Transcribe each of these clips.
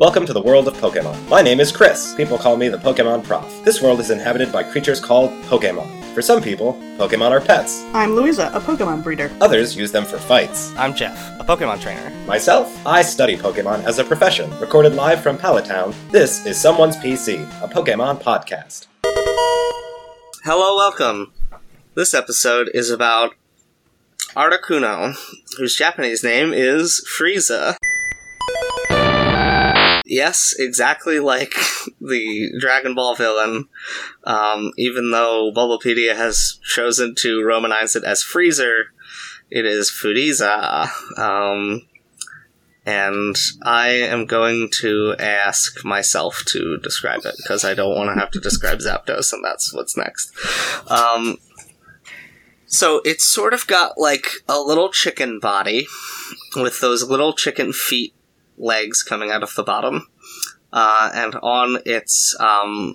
Welcome to the world of Pokemon. My name is Chris. People call me the Pokemon Prof. This world is inhabited by creatures called Pokemon. For some people, Pokemon are pets. I'm Louisa, a Pokemon breeder. Others use them for fights. I'm Jeff, a Pokemon trainer. Myself, I study Pokemon as a profession. Recorded live from Pallet Town, this is Someone's PC, a Pokemon podcast. Hello, welcome. This episode is about Articuno, whose Japanese name is Frieza. Yes, exactly like the Dragon Ball villain, um, even though Bulbapedia has chosen to romanize it as Freezer, it is Frieza. Um, and I am going to ask myself to describe it because I don't want to have to describe Zapdos, and that's what's next. Um, so it's sort of got like a little chicken body with those little chicken feet legs coming out of the bottom, uh, and on its um,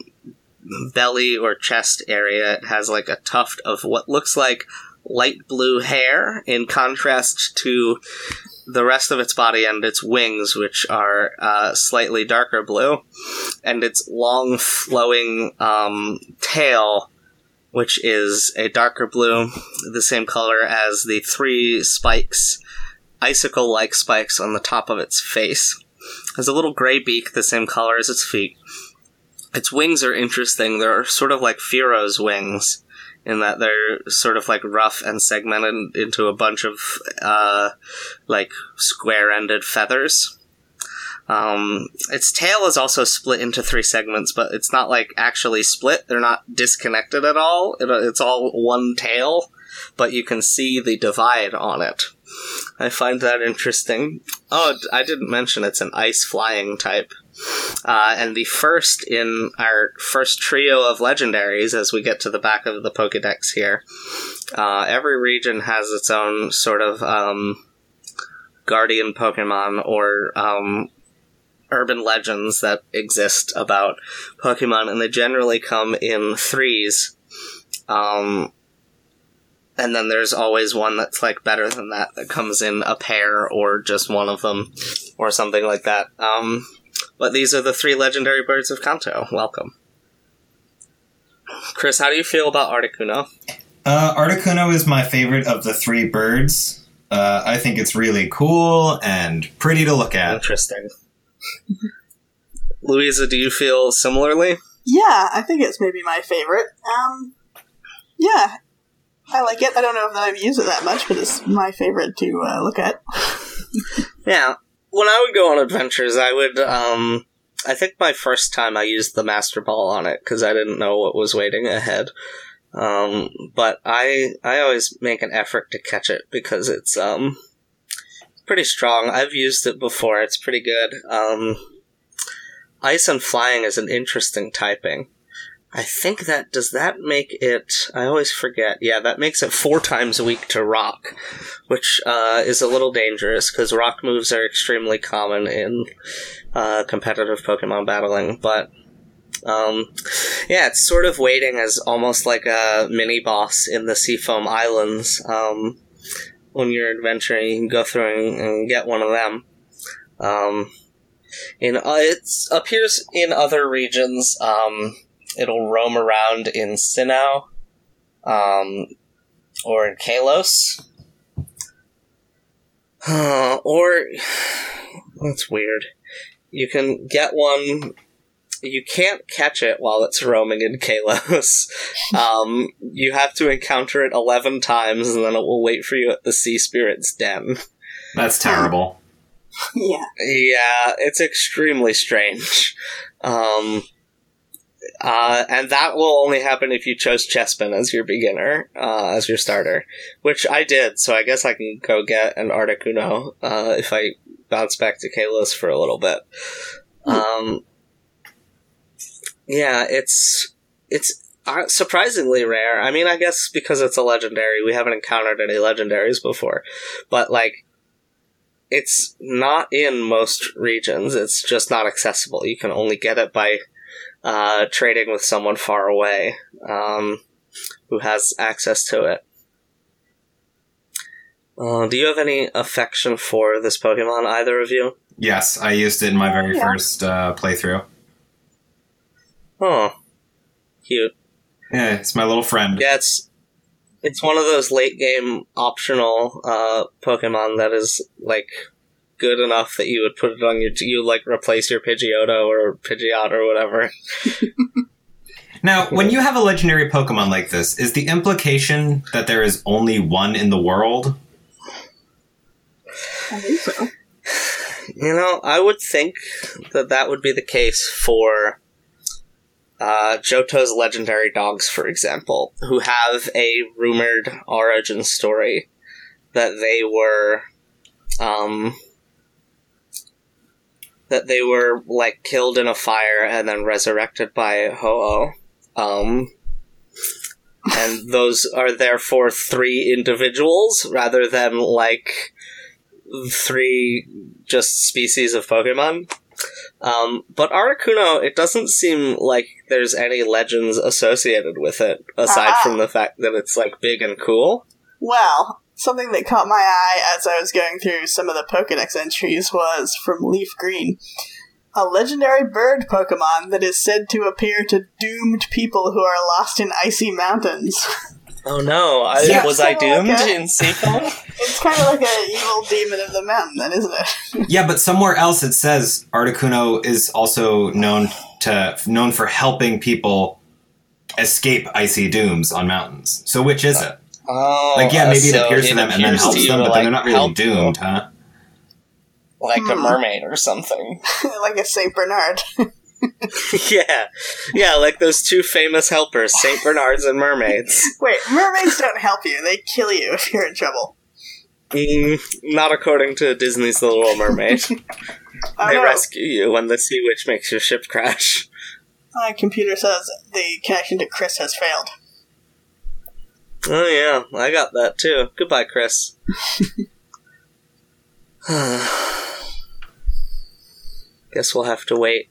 belly or chest area, it has like a tuft of what looks like light blue hair in contrast to the rest of its body and its wings, which are uh, slightly darker blue, and its long flowing um, tail, which is a darker blue, the same color as the three spikes, icicle like spikes on the top of its face. Has a little gray beak, the same color as its feet. Its wings are interesting. They're sort of like Fearow's wings in that they're sort of like rough and segmented into a bunch of uh, like square-ended feathers. Um, its tail is also split into three segments, but it's not like actually split. They're not disconnected at all. It, it's all one tail, but you can see the divide on it. I find that interesting. Oh, I didn't mention it's an ice flying type. Uh, and the first in our first trio of legendaries, as we get to the back of the Pokedex here, uh, every region has its own sort of um, guardian Pokemon or um, urban legends that exist about Pokemon, and they generally come in threes. Um, and then there's always one that's like better than that that comes in a pair or just one of them or something like that. Um, but these are the three legendary birds of Kanto. Welcome. Chris, how do you feel about Articuno? Uh, Articuno is my favorite of the three birds. Uh, I think it's really cool and pretty to look at. Interesting. Louisa, do you feel similarly? Yeah, I think it's maybe my favorite. Um, yeah, I like it. I don't know if I've used it that much, but it's my favorite to uh, look at. yeah, when I would go on adventures, I would. Um, I think my first time I used the Master Ball on it because I didn't know what was waiting ahead. Um, but I I always make an effort to catch it because it's um pretty strong. I've used it before. It's pretty good. Um, ice and flying is an interesting typing. I think that does that make it. I always forget. Yeah, that makes it four times a week to rock, which uh, is a little dangerous because rock moves are extremely common in uh, competitive Pokemon battling. But um, yeah, it's sort of waiting as almost like a mini boss in the Seafoam Islands. Um, when you're adventuring, you can go through and, and get one of them. Um, in uh, it appears in other regions. Um, it'll roam around in Sinnoh, um, or in Kalos. Uh, or that's weird. You can get one. You can't catch it while it's roaming in Kalos. um, you have to encounter it eleven times, and then it will wait for you at the Sea Spirit's Den. That's terrible. yeah. Yeah, it's extremely strange. Um, uh, and that will only happen if you chose Chespin as your beginner, uh, as your starter, which I did. So I guess I can go get an Articuno uh, if I bounce back to Kalos for a little bit. Um, yeah, it's it's uh, surprisingly rare. I mean, I guess because it's a legendary, we haven't encountered any legendaries before, but like. It's not in most regions. It's just not accessible. You can only get it by uh, trading with someone far away um, who has access to it. Uh, do you have any affection for this Pokemon, either of you? Yes, I used it in my very Yeah. first uh, playthrough. Oh, cute. Yeah, it's my little friend. Yeah, it's it's one of those late game optional uh, Pokemon that is like good enough that you would put it on your you like replace your Pidgeotto or Pidgeot or whatever. Now, when you have a legendary Pokemon like this, is the implication that there is only one in the world? I think so. You know, I would think that that would be the case for uh, Johto's legendary dogs, for example, who have a rumored origin story that they were, um, that they were like killed in a fire and then resurrected by Ho-Oh. Um, and those are therefore three individuals rather than like three just species of Pokemon. Um, but Articuno, it doesn't seem like there's any legends associated with it, aside Ah. from the fact that it's like big and cool. Well, something that caught my eye as I was going through some of the Pokedex entries was from Leaf Green. A legendary bird Pokemon that is said to appear to doomed people who are lost in icy mountains. Oh no, I, Yeah, was I something like doomed that. in Seafoam? it's kind of like an evil demon of the mountain, then, isn't it? Yeah, but somewhere else it says Articuno is also known to known for helping people escape icy dooms on mountains. So which is it? Oh, Like, yeah, maybe it so appears to them and then appears helps them, to, but then they're not really help you, doomed, huh? like a Hmm. mermaid or something. like a Saint Bernard. yeah, yeah, like those two famous helpers, Saint Bernards and mermaids. Wait, mermaids don't help you; they kill you if you're in trouble. Mm, not according to Disney's The Little Mermaid. They no, rescue you when the sea witch makes your ship crash. my computer says the connection to Chris has failed. Oh yeah, I got that too. Goodbye, Chris. Guess we'll have to wait.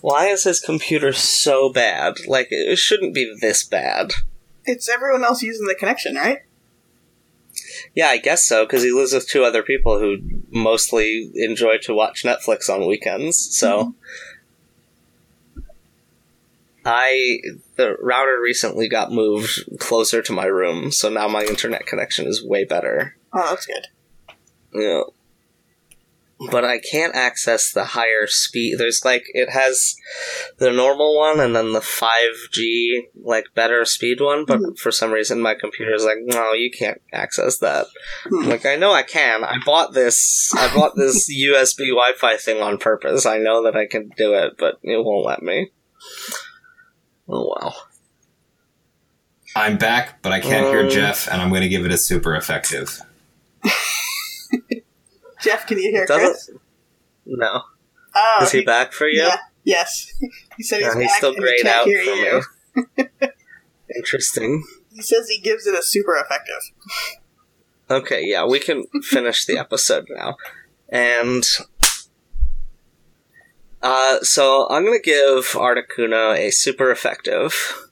Why is his computer so bad? Like, it shouldn't be this bad. It's everyone else using the connection, right? Yeah, I guess so, because he lives with two other people who mostly enjoy to watch Netflix on weekends, so. Mm-hmm. I. The router recently got moved closer to my room, so now my internet connection is way better. Oh, that's good. Yeah. But I can't access the higher speed. There's like, it has the normal one and then the 5G, like, better speed one, but Mhm. for some reason my computer is like, no, you can't access that. Hmm. Like, I know I can. I bought this, I bought this USB Wi Fi thing on purpose. I know that I can do it, but it won't let me. Oh wow. I'm back, but I can't hear Um, Jeff, and I'm going to give it a super effective. Jeff, can you hear It doesn't- Chris? No. Oh, Is he back for you? Yeah. Yes. He said he's Yeah, back he's still and he grayed can't out hear for you. me. Interesting. He says he gives it a super effective. Okay, yeah, we can finish the episode now. And uh, so I'm gonna give Articuno a super effective.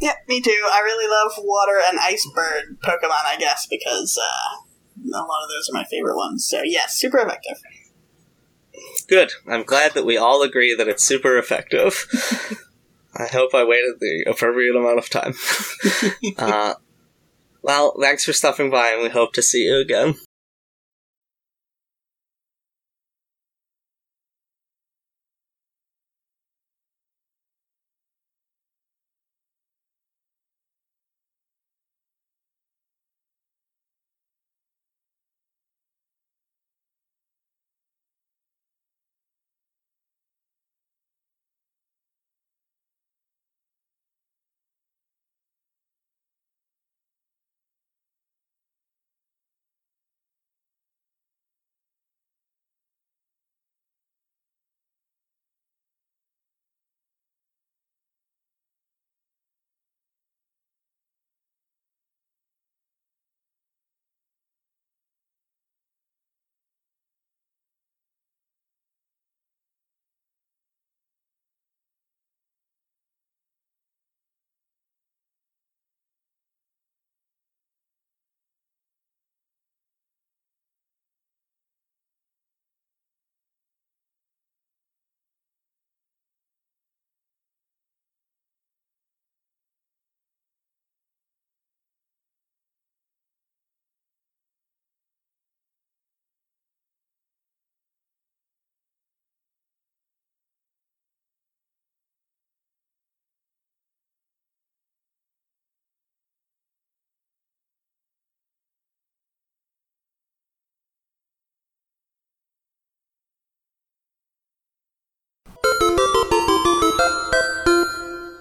Yeah, me too. I really love water and ice bird Pokemon, I guess, because uh, a lot of those are my favorite ones. So, yes, super effective. Good. I'm glad that we all agree that it's super effective. I hope I waited the appropriate amount of time. uh, well, thanks for stopping by, and we hope to see you again.